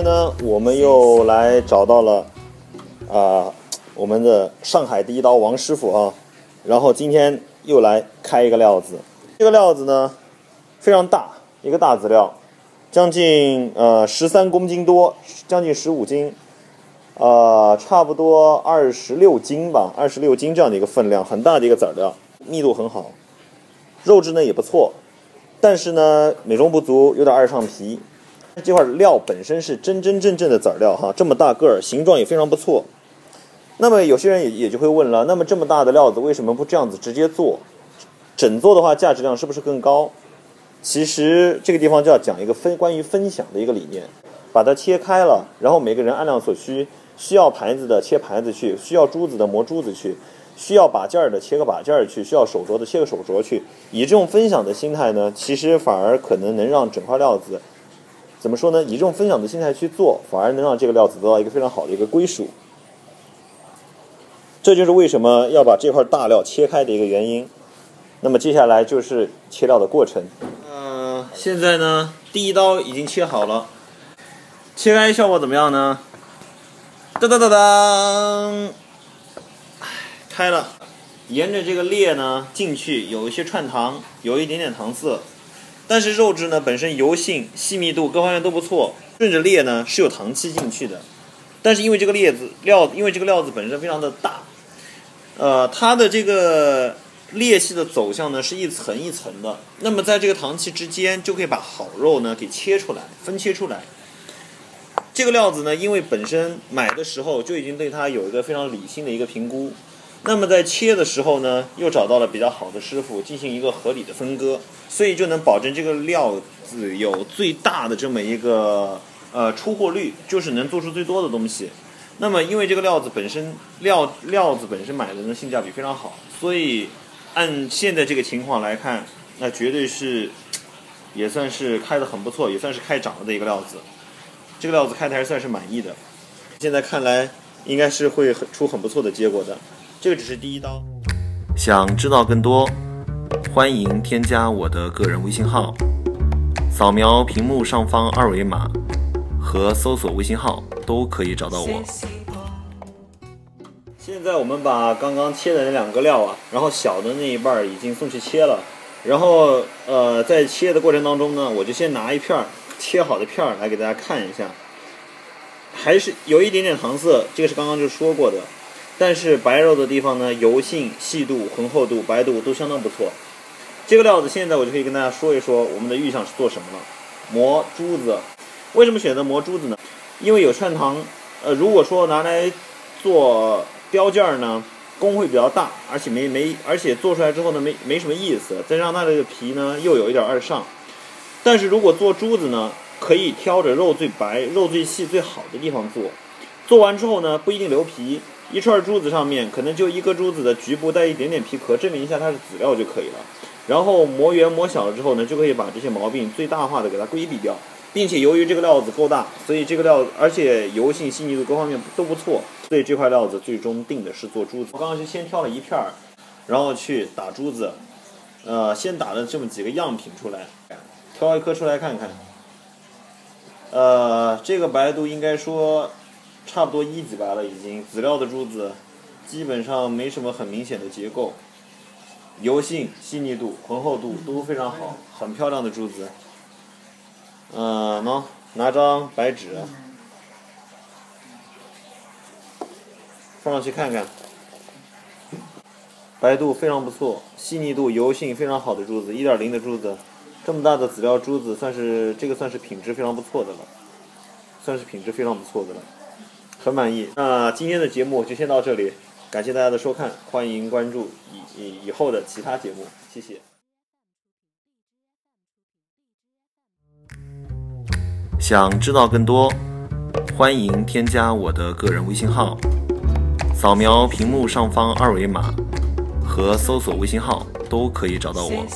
天呢我们又来找到了啊、我们的上海第一刀王师傅啊，然后今天又来开一个料子，这个料子呢非常大，一个大籽料，将近呃十三公斤多，将近十五斤，呃，差不多二十六斤吧，二十六斤这样的一个分量，很大的一个籽料，密度很好，肉质呢也不错，但是呢美中不足，有点爱上皮。这块料本身是真真正正的籽料哈，这么大个儿，形状也非常不错。那么有些人也也就会问了，那么这么大的料子为什么不这样子直接做？整做的话价值量是不是更高？其实这个地方就要讲一个分关于分享的一个理念，把它切开了，然后每个人按量所需，需要牌子的切牌子去，需要珠子的磨珠子去，需要把件儿的切个把件儿去，需要手镯的切个手镯去。以这种分享的心态呢，其实反而可能能让整块料子怎么说呢？以这种分享的心态去做，反而能让这个料子得到一个非常好的一个归属。这就是为什么要把这块大料切开的一个原因。那么接下来就是切料的过程。呃，现在呢，第一刀已经切好了，切开效果怎么样呢？当当当当，开了。沿着这个裂呢进去，有一些串糖，有一点点糖色，但是肉质呢本身油性、细密度各方面都不错。顺着裂呢是有糖气进去的，但是因为这个裂子料，因为这个料子本身非常的大，呃，它的这个裂隙的走向呢是一层一层的。那么在这个糖气之间，就可以把好肉呢给切出来，分切出来。这个料子呢，因为本身买的时候就已经对它有一个非常理性的一个评估，那么在切的时候呢，又找到了比较好的师傅进行一个合理的分割，所以就能保证这个料子有最大的这么一个呃出货率，就是能做出最多的东西。那么因为这个料子本身料料子本身买的呢性价比非常好，所以按现在这个情况来看，那绝对是也算是开的很不错，也算是开涨了的一个料子。这个料子开的还算是满意的，现在看来应该是会很出很不错的结果的。这个只是第一刀。想知道更多，欢迎添加我的个人微信号，扫描屏幕上方二维码和搜索微信号都可以找到我。现在我们把刚刚切的那两个料啊，然后小的那一半儿已经送去切了，然后呃，在切的过程当中呢，我就先拿一片儿切好的片儿来给大家看一下，还是有一点点糖色，这个是刚刚就说过的，但是白肉的地方呢，油性、细度、浑厚度、白度都相当不错。这个料子现在我就可以跟大家说一说我们的预想是做什么了，磨珠子。为什么选择磨珠子呢？因为有串糖，呃，如果说拿来做雕件儿呢，工会比较大，而且没没，而且做出来之后呢，没没什么意思。再让它这个皮呢，又有一点二上。但是如果做珠子呢，可以挑着肉最白、肉最细、最好的地方做。做完之后呢，不一定留皮，一串珠子上面可能就一颗珠子的局部带一点点皮壳，证明一下它是籽料就可以了。然后磨圆磨小了之后呢，就可以把这些毛病最大化的给它规避掉。并且由于这个料子够大，所以这个料子而且油性、细腻度各方面都不错，所以这块料子最终定的是做珠子。我刚刚就先挑了一片儿，然后去打珠子，呃，先打了这么几个样品出来，挑一颗出来看看。呃，这个白度应该说差不多一级白了，已经籽料的珠子基本上没什么很明显的结构，油性、细腻度、浑厚度都非常好，很漂亮的珠子。嗯，喏，拿张白纸放上去看看，白度非常不错，细腻度、油性非常好的珠子，一点零的珠子，这么大的籽料珠子，算是这个算是品质非常不错的了，算是品质非常不错的了，很满意。那今天的节目就先到这里，感谢大家的收看，欢迎关注以以以后的其他节目，谢谢。想知道更多，欢迎添加我的个人微信号，扫描屏幕上方二维码和搜索微信号都可以找到我。